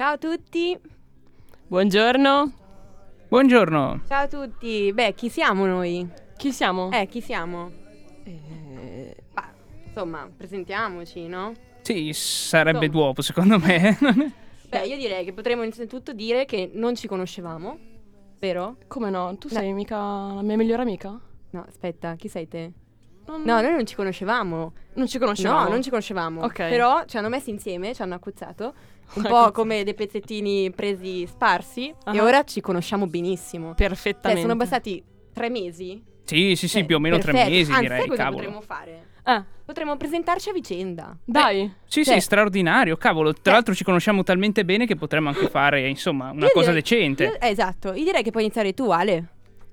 Ciao a tutti. Buongiorno. Buongiorno. Ciao a tutti. Beh, chi siamo noi? Chi siamo? Eh, chi siamo? Eh, bah, insomma, presentiamoci, no? Sì, sarebbe Insomma. duopo secondo me. Beh, io direi che potremmo innanzitutto dire che non ci conoscevamo, vero? Come no? Tu sei mica la mia migliore amica? No, aspetta, chi sei te? Non- No, noi non ci conoscevamo. non ci conoscevamo. No, non ci conoscevamo. Ok. Però ci hanno messi insieme, ci hanno accuzzato, un po' come dei pezzettini presi sparsi, e Ah. ora ci conosciamo benissimo. Cioè, Perfettamente. sono passati tre mesi. sì, sì, sì, Cioè, più o meno tre perfetto. mesi Anzi, direi, sai cosa cavolo. potremmo fare? Eh, Potremmo presentarci a vicenda. dai. Sì, Cioè- sì, straordinario, cavolo. Tra Cioè- l'altro ci conosciamo talmente bene che potremmo anche fare, insomma, una Io cosa direi- decente. io- eh, esatto, io direi che puoi iniziare tu, Ale.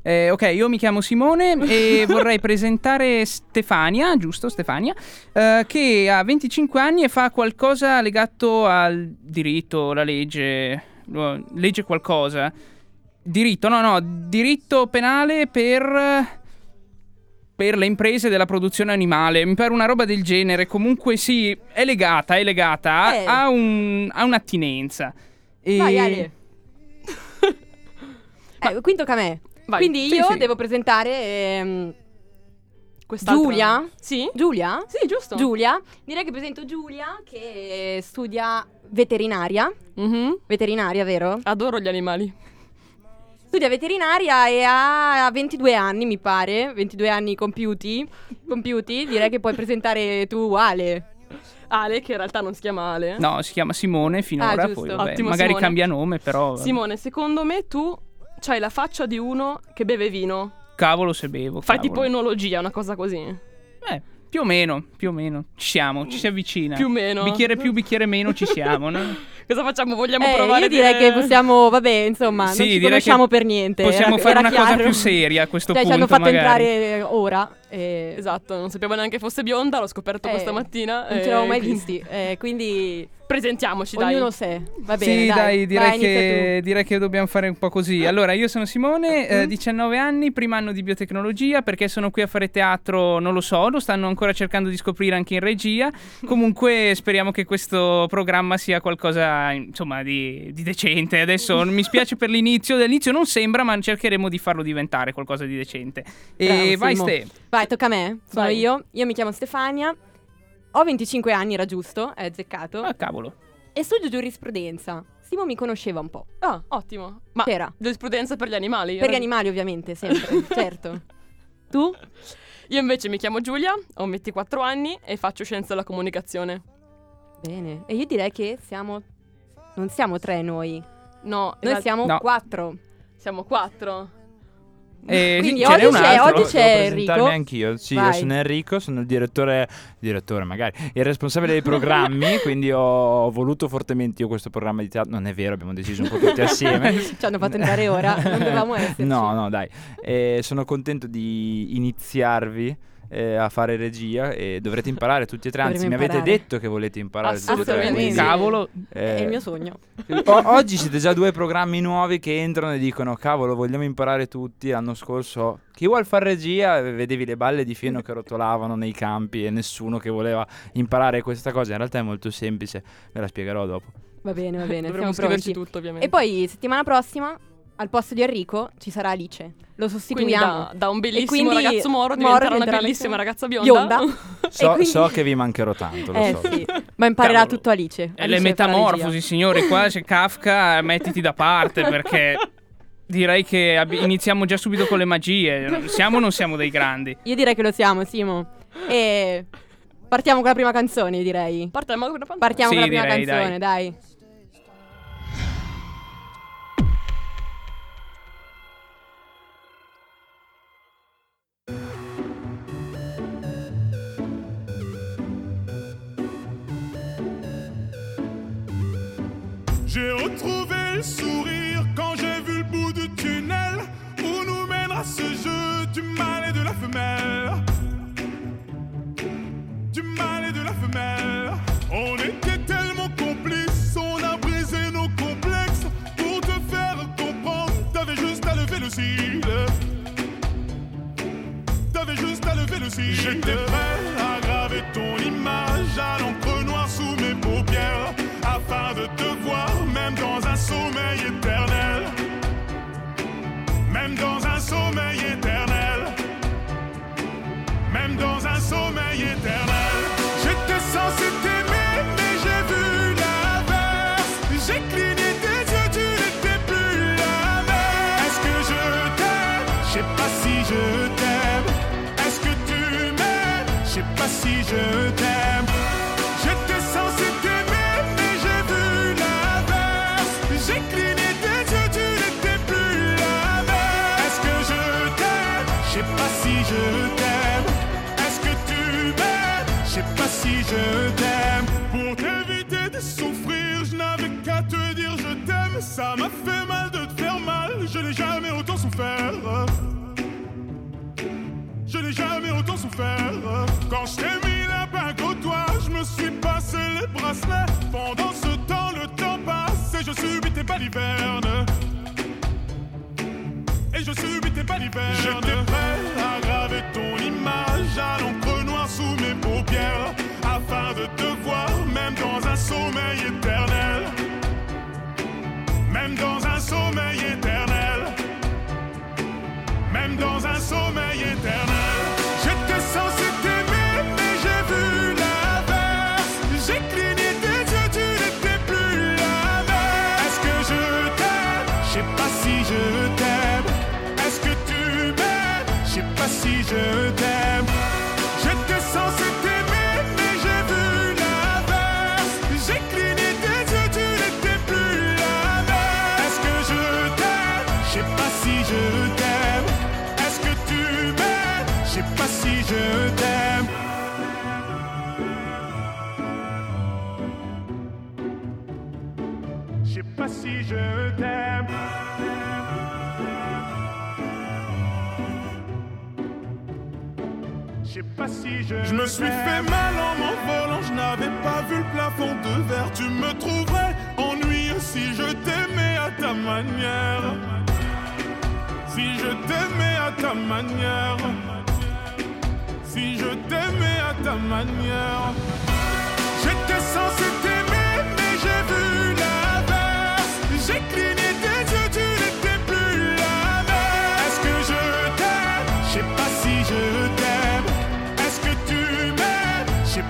Eh, ok, io mi chiamo Simone e vorrei presentare Stefania, giusto Stefania, eh, che ha 25 anni e fa qualcosa legato al diritto, la legge, legge qualcosa. Diritto, no, no, diritto penale per per le imprese della produzione animale, mi pare una roba del genere, comunque sì, è legata, è legata, ha, Eh. ha un- ha un'attinenza. E... Vai, Ale. Eh, quindi tocca a me. Vai. Quindi Sì, io sì. devo presentare ehm, Quest'altra- Giulia? Sì? Giulia? Sì, giusto. Giulia. Direi che presento Giulia che studia veterinaria. Mhm. Veterinaria, vero? Adoro gli animali. Studia veterinaria e ha 22 anni, mi pare. 22 anni compiuti. Compiuti. Direi che puoi presentare tu, Ale. Ale, che in realtà non si chiama Ale. No, si chiama Simone finora, Ah, giusto. poi vabbè, Ottimo, magari Simone. cambia nome, però Simone, secondo me tu c'hai la faccia di uno che beve vino. cavolo se bevo. Fai cavolo. tipo enologia, una cosa così. Eh, più o meno, più o meno. Ci siamo, ci si avvicina. Più o meno. Bicchiere più, bicchiere meno, ci siamo, no? Cosa facciamo? Vogliamo Eh, provare io direi dire- che possiamo, vabbè, insomma, Sì, non ci conosciamo per niente. Possiamo era- fare era una cosa chiaro. più seria a questo Cioè, punto, ci hanno fatto magari. entrare ora. E... Esatto, non sappiamo neanche fosse bionda, l'ho scoperto Eh, questa mattina. Non e ce l'avevamo mai quindi- visti. eh, quindi Presentiamoci, dai. ognuno sé. Va bene. sì, dai, direi, Vai, inizia che, direi che dobbiamo fare un po' così. Allora, io sono Simone, eh, 19 anni, primo anno di biotecnologia, perché sono qui a fare teatro, non lo so, lo stanno ancora cercando di scoprire anche in regia. Comunque speriamo che questo programma sia qualcosa, insomma, di, di decente. Adesso mi spiace per l'inizio, all'inizio non sembra, ma cercheremo di farlo diventare qualcosa di decente. E Bravo, vai. Ste. Vai, tocca a me. Sono Vai. io. Io mi chiamo Stefania. Ho 25 anni, era giusto, è azzeccato. Ah, cavolo. E studio giurisprudenza. Simo mi conosceva un po'. Ah, ottimo. Ma C'era. giurisprudenza per gli animali? Per gli animali, ovviamente, sempre, certo. Tu? Io invece mi chiamo Giulia, ho 24 anni e faccio scienze della comunicazione. Bene. E io direi che siamo. Non siamo tre noi. No, in Noi realtà siamo No. quattro. siamo quattro. Eh, Quindi oggi un c'è- oggi c'è presentarmi Enrico. anch'io. Sì, Vai. io sono Enrico, sono il direttore, direttore magari, il responsabile dei programmi, quindi ho voluto fortemente io questo programma di teatro. Non è vero, abbiamo deciso un po' tutti assieme. Ci hanno fatto entrare ora. Non dovevamo esserci. No, no, dai. Eh, sono contento di iniziarvi eh, a fare regia e dovrete imparare tutti e tre. Anzi, mi avete detto che volete imparare tutti e tre. Assolutamente. quindi, Cavolo. eh, È il mio sogno. o- oggi siete già due programmi nuovi che entrano e dicono cavolo vogliamo imparare tutti l'anno scorso chi vuol fare regia vedevi le balle di fieno che rotolavano nei campi e nessuno che voleva imparare questa cosa in realtà è molto semplice ve la spiegherò dopo Va bene, va bene. Dovremmo siamo pronti. tutto, ovviamente. E poi settimana prossima al posto di Enrico ci sarà Alice. Lo Quindi sostituiamo. da, da un bellissimo quindi ragazzo moro Moro diventerà una bellissima ragazza bionda. so, quindi- so che vi mancherò tanto lo Eh so sì, ma imparerà Cavolo. tutto Alice. E Alice le farà metamorfosi, signori, qua c'è Kafka, mettiti da parte perché direi che abbi- iniziamo già subito con le magie. Siamo o non siamo dei grandi? Io direi che lo siamo, Simo. E partiamo con la prima canzone, direi. Partiamo con pan- Partiamo Sì, con la prima direi, canzone, dai. J'ai la. Du mal et de la femelle. On était tellement complices, on a brisé nos complexes pour te faire comprendre. T'avais juste à lever le cil. T'avais juste à lever le cil. J'étais prêt à graver ton image à l'encre noire sous mes paupières afin de je t'aime. J'étais censé t'aimer, mais j'ai vu l'inverse. J'ai cligné tes yeux, tu n'étais plus la même. Est-ce que je t'aime? Je sais pas si je t'aime. Est-ce que tu m'aimes? Je sais pas si je t'aime. Pour t'éviter de souffrir, je n'avais qu'à te dire je t'aime. Ça m'a fait mal de te faire mal, je n'ai jamais autant souffert. Je n'ai jamais autant souffert. Quand je t'ai mis Pendant ce temps, le temps passe et je subis tes balivernes. Et je subis tes balivernes. J'étais prêt à graver ton image à l'encre noire sous mes paupières. Afin de te voir, même dans un sommeil éternel. Même dans un sommeil je t'aime. Je sais pas si je. Je me suis fait mal en m'envolant, je n'avais pas vu le plafond de verre. Tu me trouverais ennuyeux si je t'aimais à ta manière. Si je t'aimais à ta manière. Si je t'aimais à ta manière. J'étais censé t'aimer,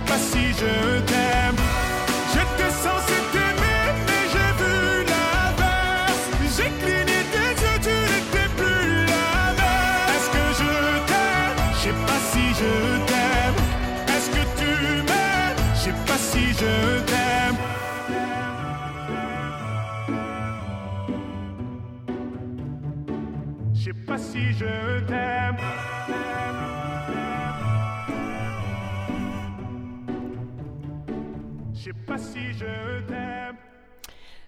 pas si je t'aime. J'étais censé t'aimer, mais j'ai vu l'inverse. J'ai cligné tes yeux, tu n'étais plus la même. Est-ce que je t'aime? Je sais pas si je t'aime. Est-ce que tu m'aimes? Je sais pas si je t'aime. Je sais pas si je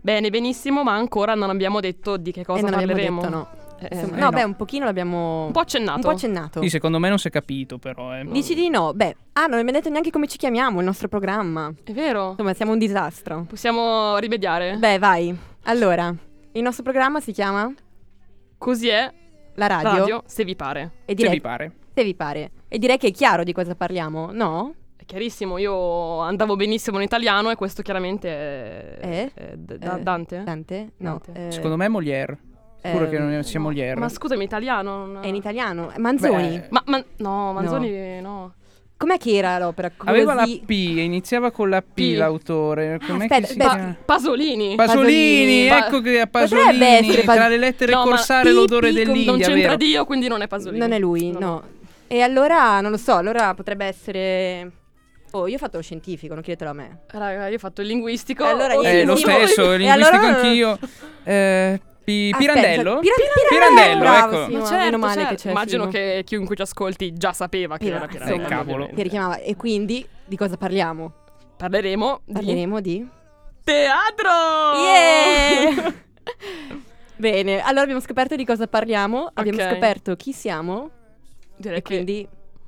Bene, benissimo, ma ancora non abbiamo detto di che cosa e non abbiamo parleremo. detto no. Eh, Insomma, eh, no, no. beh, un pochino l'abbiamo... Un po' accennato. Un po' accennato. Sì, secondo me non si è capito, però. Eh. Dici di no? Beh, ah, non abbiamo detto neanche come ci chiamiamo, il nostro programma. È vero. Insomma, siamo un disastro. Possiamo rimediare? Beh, vai. Allora, il nostro programma si chiama Così è La Radio. radio, se vi pare. E Se direi, vi pare. se vi pare. E direi che è chiaro di cosa parliamo, no? È chiarissimo, io andavo benissimo in italiano e questo chiaramente è, Eh? è D- Da- Eh, Dante. Dante? No. Dante. eh, Secondo me è Molière. Sicuro ehm, che non sia Molière. Ma scusami, italiano? non- È in italiano. Manzoni. Beh, Ma, ma- no, Manzoni no. Com'è che era l'opera? Aveva la P, iniziava con la P, P. l'autore. Com'è aspetta, che si beh, chiama? Pasolini. Pasolini, Pasolini. ecco che a Potrebbe Pasolini, essere Pas- tra le lettere No, corsare P, l'odore P dell'India, non c'entra vero? Dio, quindi non è Pasolini. Non è lui, no. E allora, non lo so, allora potrebbe essere... Oh, io ho fatto lo scientifico, non chiedetelo a me. Raga, io ho fatto il linguistico. E allora Oh, Eh, lo stesso, e linguistico allora- anch'io. Eh, Pi- Aspetta, Pirandello? Pira- Pirandello, bravo, ecco. sì, Ma ma certo, meno male certo. che c'è Immagino Simo. che chiunque ci ascolti già sapeva che Pira- era Pirandello. sì, cavolo. ovviamente. Che richiamava. E quindi di cosa parliamo? Parleremo di Parleremo di... teatro! Yeah! Bene, allora abbiamo scoperto di cosa parliamo, abbiamo Ok. scoperto chi siamo Direi e che quindi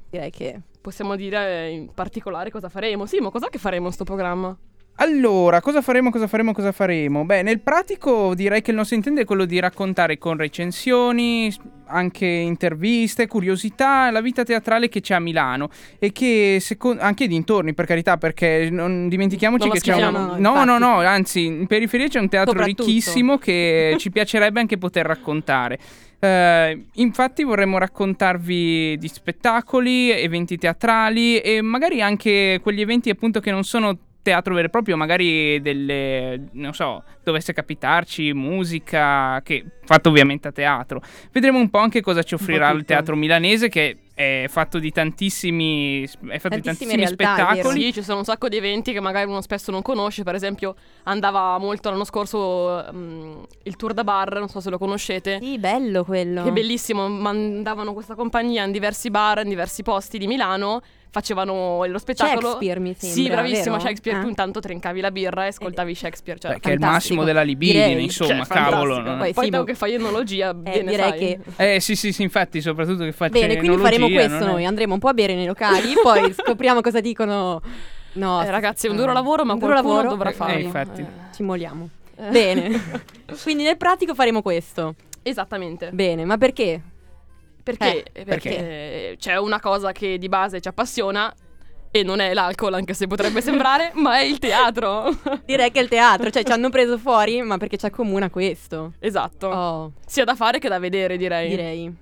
direi che... possiamo dire in particolare cosa faremo. Simo, cos'è che faremo in sto programma? Allora, cosa faremo, cosa faremo, cosa faremo? Beh, nel pratico direi che il nostro intento è quello di raccontare con recensioni, anche interviste, curiosità, la vita teatrale che c'è a Milano e che secon- anche dintorni, per carità, perché non dimentichiamoci Non che c'è un... No, no, infatti. no, anzi, in periferia c'è un teatro ricchissimo che ci piacerebbe anche poter raccontare. Eh, infatti vorremmo raccontarvi di spettacoli, eventi teatrali e magari anche quegli eventi appunto che non sono teatro vero e proprio, magari delle, non so, dovesse capitarci musica, che fatto ovviamente a teatro. Vedremo un po' anche cosa ci offrirà il teatro milanese che è fatto di tantissimi, è fatto di tantissimi realtà, è vero. spettacoli. Sì, ci sono un sacco di eventi che magari uno spesso non conosce. Per esempio, andava molto l'anno scorso mm, il tour da bar, non so se lo conoscete. Sì, bello quello. Che bellissimo, mandavano questa compagnia in diversi bar, in diversi posti di Milano, facevano lo spettacolo. Shakespeare, mi Sì, sembra, bravissimo vero? Shakespeare, Ah. tu intanto trincavi la birra e ascoltavi Shakespeare. Cioè, Beh, che è il massimo della libidine, Direi. insomma, cioè, cavolo. non- Poi Poi Simo- tu che fai enologia, Eh, bene direi fai. che... Eh sì, sì, sì, infatti, soprattutto che faccio Bene, quindi faremo questo noi, andremo un po' a bere nei locali, poi scopriamo cosa dicono... No, Eh, ragazzi, è un duro lavoro, ma un duro lavoro. dovrà Eh, farlo. eh, infatti. ci molliamo. Eh. Bene. quindi nel pratico faremo questo. Esattamente. Bene, ma perché? Perché? Eh, perché eh, c'è una cosa che di base ci appassiona e non è l'alcol, anche se potrebbe sembrare, ma è il teatro. Direi che è il teatro, cioè ci hanno preso fuori, ma perché ci accomuna questo. esatto. Oh, Sia da fare che da vedere, direi. direi.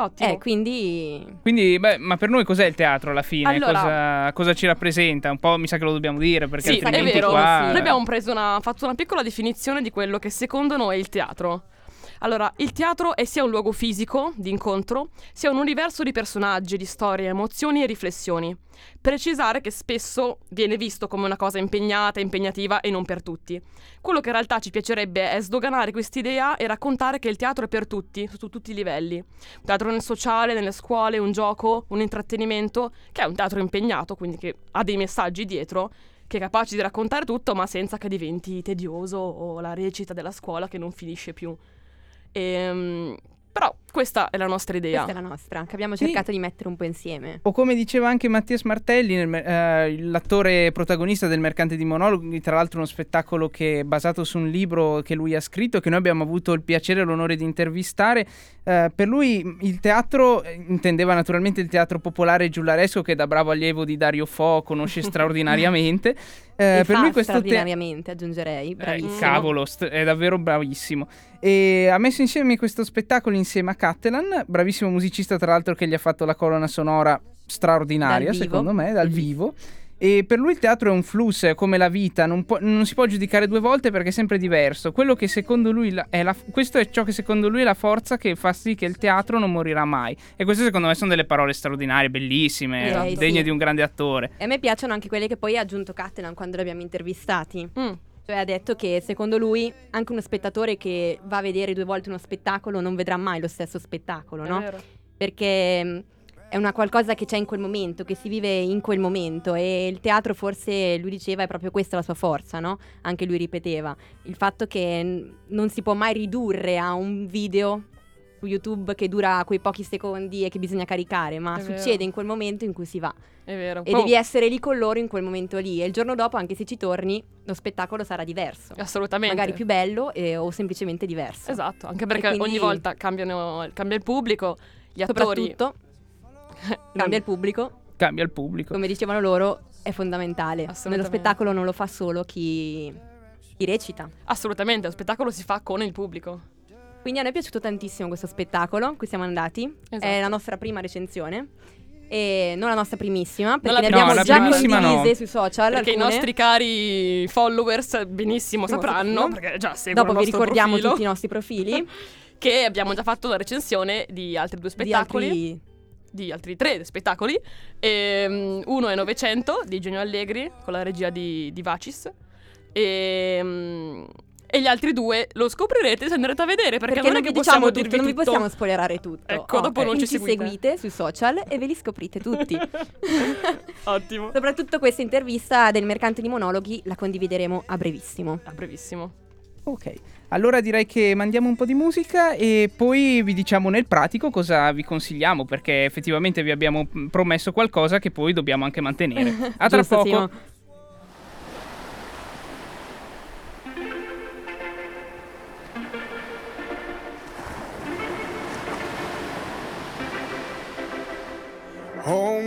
Ottimo. Eh, quindi... Quindi, beh, ma per noi cos'è il teatro alla fine? Allora- cosa, cosa ci rappresenta? Un po' mi sa che lo dobbiamo dire perché Sì, è altrimenti vero. qua... Noi abbiamo preso una, fatto una piccola definizione di quello che secondo noi è il teatro. Allora, il teatro è sia un luogo fisico di incontro, sia un universo di personaggi, di storie, emozioni e riflessioni. Precisare che spesso viene visto come una cosa impegnata, impegnativa e non per tutti. Quello che in realtà ci piacerebbe è sdoganare quest'idea e raccontare che il teatro è per tutti, su tutti i livelli. Un teatro nel sociale, nelle scuole, un gioco, un intrattenimento, che è un teatro impegnato, quindi che ha dei messaggi dietro, che è capace di raccontare tutto, ma senza che diventi tedioso o la recita della scuola che non finisce più. Ehm, però questa è la nostra idea. Questa è la nostra, che abbiamo Sì. cercato di mettere un po' insieme. O come diceva anche Mattias Martelli, nel eh, l'attore protagonista del Mercante di Monologhi, tra l'altro uno spettacolo che è basato su un libro che lui ha scritto, che noi abbiamo avuto il piacere e l'onore di intervistare. Eh, per lui mh, il teatro eh, intendeva naturalmente il teatro popolare giullaresco che da bravo allievo di Dario Fo conosce straordinariamente. Eh, e per fa lui questo straordinariamente, aggiungerei, Eh, bravissimo. cavolo, st- è davvero bravissimo. E ha messo insieme questo spettacolo insieme a Cattelan, bravissimo musicista tra l'altro che gli ha fatto la colonna sonora straordinaria secondo me, dal vivo. E per lui il teatro è un flusso, è come la vita, non, può- non si può giudicare due volte perché è sempre diverso. Quello che secondo lui la- è la- questo è ciò che secondo lui è la forza che fa sì che il teatro non morirà mai. E queste secondo me sono delle parole straordinarie, bellissime, Direi degne sì. di un grande attore. E a me piacciono anche quelle che poi ha aggiunto Cattelan quando li abbiamo intervistati. Mm, ha detto che secondo lui anche uno spettatore che va a vedere due volte uno spettacolo non vedrà mai lo stesso spettacolo, no? Perché mh, è una qualcosa che c'è in quel momento, che si vive in quel momento e il teatro forse lui diceva è proprio questa la sua forza, no? Anche lui ripeteva il fatto che n- non si può mai ridurre a un video su YouTube che dura quei pochi secondi e che bisogna caricare, ma È vero. succede in quel momento in cui si va È vero. e Poi- devi essere lì con loro in quel momento lì e il giorno dopo anche se ci torni lo spettacolo sarà diverso. Assolutamente. Magari più bello e- o semplicemente diverso. Esatto, anche perché quindi- ogni volta cambiano, cambia il pubblico, gli attori... Soprattutto cambia il pubblico, Cambia il pubblico. come dicevano loro, è fondamentale. Assolutamente. Nello spettacolo non lo fa solo chi, chi recita. Assolutamente, lo spettacolo si fa con il pubblico. Quindi a noi è piaciuto tantissimo questo spettacolo, qui siamo andati. Esatto. È la nostra prima recensione. E non la nostra primissima, perché ne abbiamo No, la già primissima no. condivise sui social. Perché alcune. i nostri cari followers benissimo Primo sapranno, perché già seguono Dopo vi ricordiamo profilo, tutti i nostri profili. che abbiamo già fatto la recensione di altri due di spettacoli. altri di altri tre spettacoli. Ehm, uno è 900 di Genio Allegri con la regia di, di Vacis. E, e gli altri due lo scoprirete se andrete a vedere perché, Perché, non non è che vi diciamo possiamo tutto, dirvi non vi possiamo spoilerare tutto. Ecco, dopo non quindi ci seguite. seguite sui social e ve li scoprite tutti. Ottimo. Soprattutto questa intervista del mercante di monologhi la condivideremo a brevissimo. Ah, brevissimo. Ok, allora direi che mandiamo un po' di musica e poi vi diciamo nel pratico cosa vi consigliamo perché effettivamente vi abbiamo promesso qualcosa che poi dobbiamo anche mantenere. A tra Giusto, poco. Simo?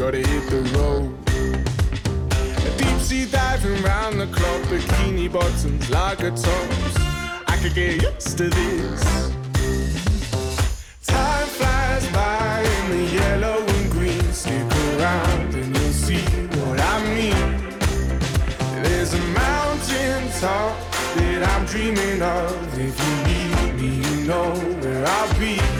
gotta hit the road. Deep sea diving round the clock, bikini bottoms, lager tops. I could get used to this. Time flies by in the yellow and green. Stick around and you'll see what I mean. There's a mountain top that I'm dreaming of. If you need me, you know where I'll be.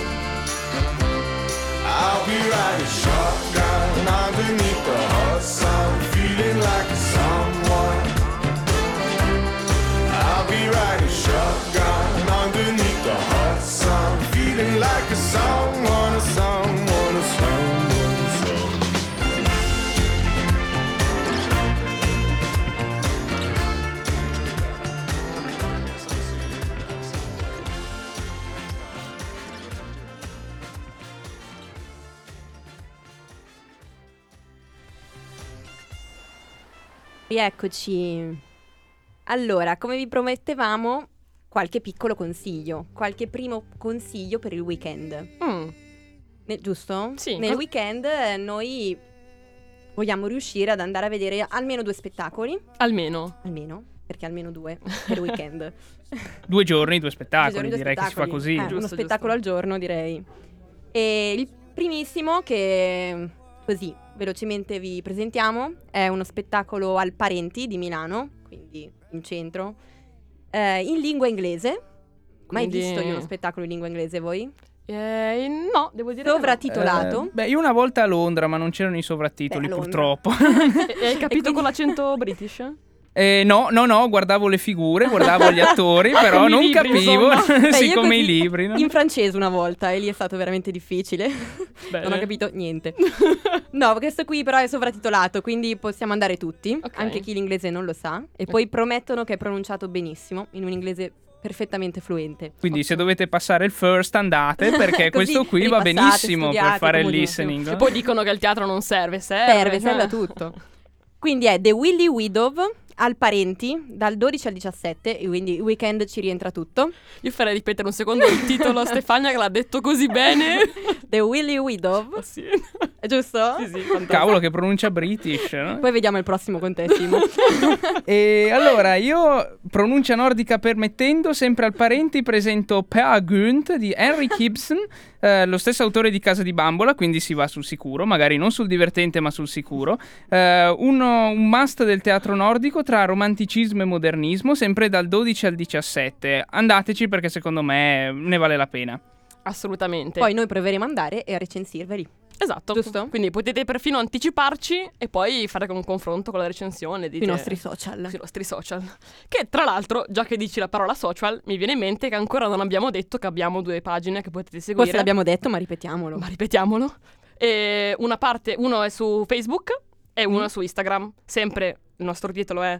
I'll be riding shotgun underneath the hot sun, feeling like. I'll be riding shotgun underneath the hot sun, feeling like a someone, Rieccoci. Allora, come vi promettevamo, qualche piccolo consiglio, qualche primo consiglio per il weekend. Mm, Ne- giusto? Sì, Nel weekend eh, noi vogliamo riuscire ad andare a vedere almeno due spettacoli, almeno. almeno, perché almeno due per weekend. Due giorni, due spettacoli, Due giorni, due direi che si fa spettacoli. così. Eh, uno Giusto, spettacolo al giorno, direi. E il primissimo che così velocemente vi presentiamo è uno spettacolo al Parenti di Milano, quindi in centro, eh, in lingua inglese. Mai Quindi- visto io uno spettacolo in lingua inglese voi? Eh, no, devo dire. Sovratitolato. Eh, beh, io una volta a Londra, ma non c'erano i sovrattitoli, Beh, purtroppo. E hai capito quindi- con l'accento british? Eh, no, no, no, guardavo le figure, guardavo gli attori, però non libri, capivo. Beh, sì, io come i libri. no? In francese una volta e lì è stato veramente difficile. Bene. non ho capito niente. No, questo qui però è sovratitolato, quindi possiamo andare tutti, Ok. anche chi l'inglese non lo sa. E poi promettono che è pronunciato benissimo, in un inglese perfettamente fluente. Quindi se dovete passare il first andate, perché questo qui va benissimo per fare il listening. E poi dicono che il teatro non serve, serve. Serve, serve a eh. tutto. Quindi è The Willy Widow al Parenti dal 12 al 17, e quindi il weekend ci rientra tutto. Io farei ripetere un secondo il titolo a Stefania che l'ha detto così bene. The Willy Widow Oh, sì. È giusto? Sì, sì, fantastico. Cavolo, che pronuncia british, no? Poi vediamo il prossimo con te, Simo. E allora, io, pronuncia nordica permettendo, sempre al parenti presento Per Gynt di Henry Gibson, eh, lo stesso autore di Casa di Bambola, quindi si va sul sicuro, magari non sul divertente ma sul sicuro. Eh, uno- un must del teatro nordico tra romanticismo e modernismo, sempre dal 12 al 17. Andateci perché secondo me ne vale la pena. Assolutamente. Poi noi proveremo ad andare e a recensirveli. Esatto. giusto? Quindi potete perfino anticiparci e poi fare un confronto con la recensione. Dite- nostri social. sui nostri social. Che tra l'altro, già che dici la parola social, mi viene in mente che ancora non abbiamo detto che abbiamo due pagine che potete seguire. Forse l'abbiamo detto, ma ripetiamolo. Ma ripetiamolo. E una parte, uno è su Facebook e uno Mm. è su Instagram. Sempre il nostro titolo è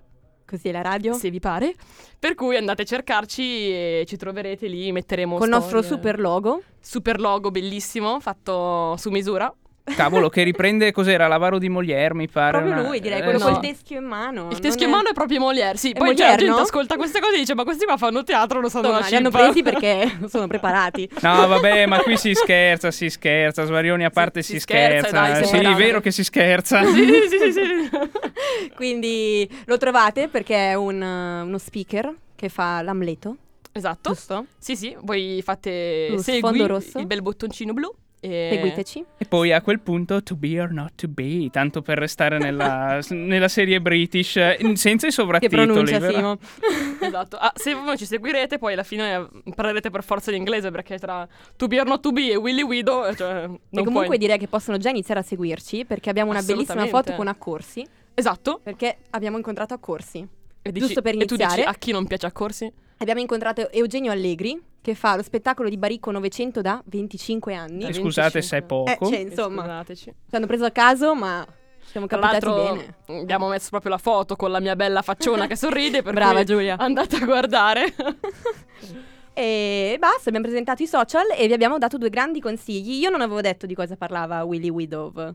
Così è la radio. Se vi pare. Per cui andate a cercarci e ci troverete lì, metteremo Col nostro storie. super logo. super logo bellissimo fatto su misura. Cavolo, che riprende cos'era? L'avaro di Molière, mi pare. Proprio una- lui, direi, eh, quello no. col teschio in mano. Il teschio in mano è proprio Molière. Sì, È poi Molière, gente no? ascolta queste cose e dice "Ma questi qua fanno teatro, non sanno Insomma, la li hanno cippa." presi perché sono preparati. No, vabbè, ma qui si scherza, si scherza, svarioni a parte si, si scherza, scherza. dai, sì, è vero che si scherza. sì, sì, sì, sì. Quindi lo trovate perché è un, uh, uno speaker che fa l'amleto, Esatto. giusto? Sì, sì, voi fate Lo segui sfondo rosso. il bel bottoncino blu e Seguiteci. E poi a quel punto, to be or not to be, tanto per restare nella, nella serie British, eh, senza i Che sovrantitoli. pronuncia? Simo. Esatto. Ah, se voi ci seguirete, poi alla fine eh, imparerete per forza l'inglese perché tra To Be or Not To Be e Willy Widow, cioè, non e comunque puoi- direi che possono già iniziare a seguirci perché abbiamo una bellissima foto con Accorsi. Esatto. Perché abbiamo incontrato Accorsi. E dici- Giusto per E tu dici iniziare. a chi non piace a corsi? Abbiamo incontrato Eugenio Allegri che fa lo spettacolo di Baricco 900 da 25 anni. Eh, Scusate 25. se è Eh, poco. cioè, insomma, Scusateci. ci hanno preso a caso, ma siamo Tra capitati l'altro bene. abbiamo messo proprio la foto con la mia bella facciona che sorride per Brava Giulia. andate a guardare. E basta, abbiamo presentato i social e vi abbiamo dato due grandi consigli. Io non avevo detto di cosa parlava Willy Widow,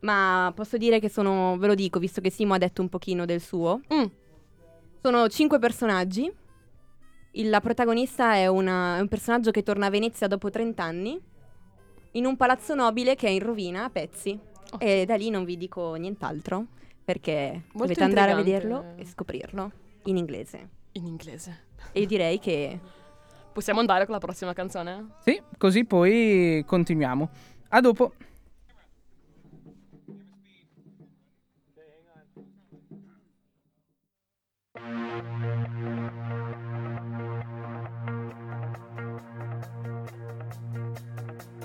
ma posso dire che sono, ve lo dico, visto che Simo ha detto un pochino del suo. Mm. Sono cinque personaggi. Il- la protagonista è, una- è un personaggio che torna a Venezia dopo 30 anni in un palazzo nobile che è in rovina a pezzi. Oh. E da lì non vi dico nient'altro perché Molto dovete andare a intrigante. vederlo e scoprirlo in inglese. In inglese. E io direi che Possiamo andare con la prossima canzone? Sì, così poi continuiamo. A dopo.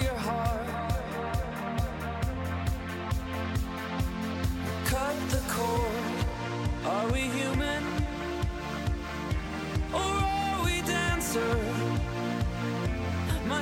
your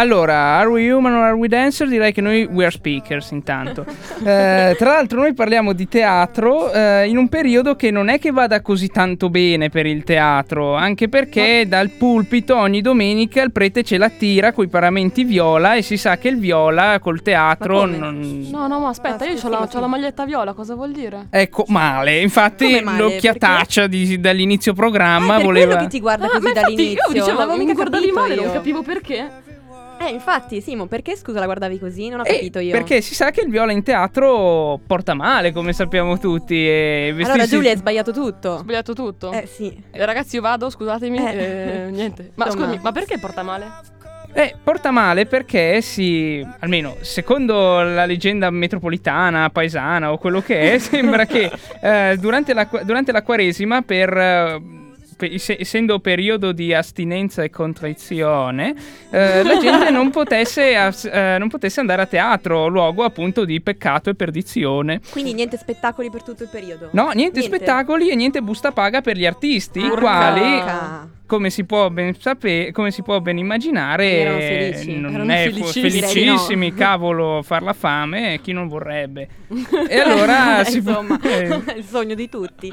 Allora, are we human or are we dancer? Direi che noi we are speakers intanto. Eh, tra l'altro noi parliamo di teatro eh, in un periodo che non è che vada così tanto bene per il teatro, anche perché dal pulpito ogni domenica il prete ce la tira coi paramenti viola e si sa che il viola col teatro Ma non... No, no, ma aspetta, Ah, io ho la, la maglietta viola, cosa vuol dire? Ecco, male. Infatti male? l'occhiataccia di- dall'inizio Ah, programma per voleva... quello che ti guarda Ah, così ma infatti dall'inizio. io dicevo, non mica guardavi male, io. non capivo perché. Eh, infatti, Simo, perché scusa la guardavi così? Non ho Eh, capito io. Perché si sa che il viola in teatro porta male, come sappiamo tutti. E Allora vestirsi- Giulia hai sbagliato tutto. Sbagliato tutto. Eh sì. Eh, ragazzi, io vado, scusatemi. Eh. eh, niente. Ma Insomma. scusami, ma perché porta male? Eh, porta male perché si, almeno secondo la leggenda metropolitana, paesana o quello che è, sembra che eh, durante, la, durante la Quaresima, per, eh, essendo periodo di astinenza e contrizione, eh, la gente non potesse, as- eh, non potesse andare a teatro, luogo appunto di peccato e perdizione. Quindi niente spettacoli per tutto il periodo. No, niente, spettacoli e niente busta paga per gli artisti, i quali come si può ben sapere, come si può ben immaginare, Erano felici. non Erano è felicissimi. felicissimi, cavolo, far la fame, chi non vorrebbe. E allora si può- Insomma, eh, il sogno di tutti.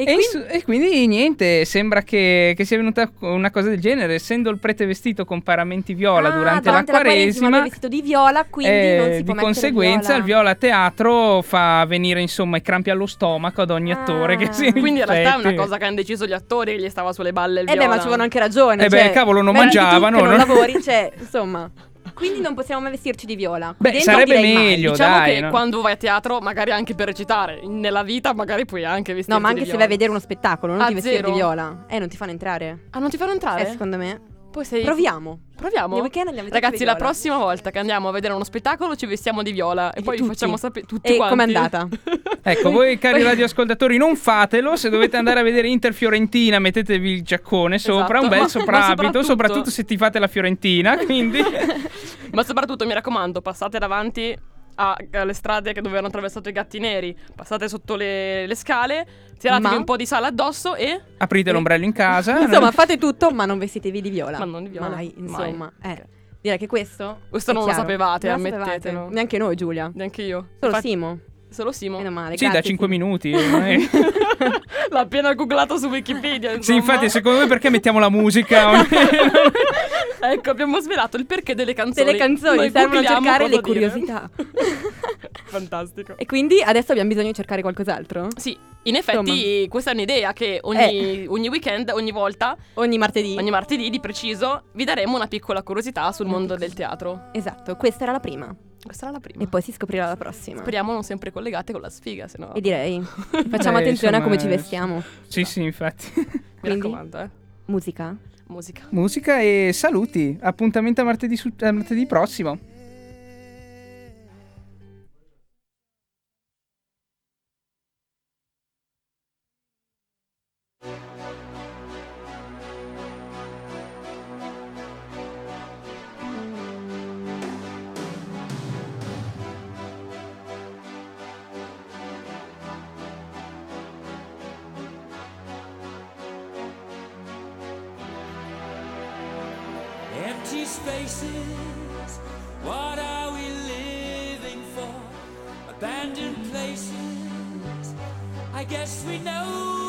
E E, quindi, insu- e quindi niente, sembra che, che sia venuta una cosa del genere, essendo il prete vestito con paramenti viola Ah, durante, la Quaresima. lui è vestito di viola, quindi eh, non si di può mettere conseguenza il viola a teatro fa venire insomma i crampi allo stomaco ad ogni Ah. attore che si Quindi in realtà è una cosa che hanno deciso gli attori che gli stava sulle balle il Eh beh, viola. ma ci avevano anche ragione. Eh beh, cioè, cavolo, non tu mangiavano, che non no? lavori, cioè, insomma. Quindi non possiamo mai vestirci di viola. Beh, Dentro sarebbe direi mai. meglio, Diciamo dai, che no? quando vai a teatro, magari anche per recitare, nella vita magari puoi anche vestirti No, ma anche di se vai viola. a vedere uno spettacolo, non Ah, ti vestire zero? di viola. Eh, non ti fanno entrare. Ah, non ti fanno entrare? Eh, secondo me. Poi sei... Proviamo. Proviamo? Nel weekend andiamo tutti Ragazzi, di la viola. prossima volta che andiamo a vedere uno spettacolo ci vestiamo di viola e poi vi Tutti. facciamo sapere tutti E quanti. com'è andata? Ecco, voi cari radioascoltatori non fatelo, se dovete andare a vedere Inter Fiorentina mettetevi il giaccone sopra, Esatto, un bel ma- ma soprabito, soprattutto- soprattutto... se ti fate la Fiorentina, quindi... Ma soprattutto mi raccomando, passate davanti alle strade che dove hanno attraversato i gatti neri, passate sotto le, le scale, tiratevi Ma- un po' di sale addosso e... Aprite l'ombrello in casa. Insomma, fate tutto, ma non vestitevi di viola. Ma non di viola. Mai, Mai. insomma. Eh. Direi che questo. Questo non lo chiaro. sapevate, Non lo ammettetelo. sapevate. Neanche noi, Giulia. Neanche io. Solo Infatti- Simo. Solo Simo. Meno male. Sì, da grazie, 5 Simo. minuti. L'ha appena googlato su Wikipedia. sì, insomma. infatti, secondo voi perché mettiamo la musica? ecco, abbiamo svelato il perché delle canzoni. Delle canzoni Noi servono a cercare le dire. curiosità. Fantastico. e quindi adesso abbiamo bisogno di cercare qualcos'altro? Sì, in effetti questa è un'idea che Eh. ogni, ogni weekend, ogni volta, Ogni martedì. ogni martedì di preciso, vi daremo una piccola curiosità sul mondo del teatro. Esatto, questa era la prima. Questa era la prima. E poi si scoprirà la prossima. Speriamo non sempre collegate con la sfiga, se no... E direi. Facciamo Eh, attenzione a come ci insomma, vestiamo. sì, sì, infatti. Mi quindi- raccomando, eh. Musica? Musica. Musica e saluti. Appuntamento a martedì, su- a martedì prossimo. spaces. What are we living for? Abandoned places. I guess we know.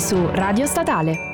su Radio Statale.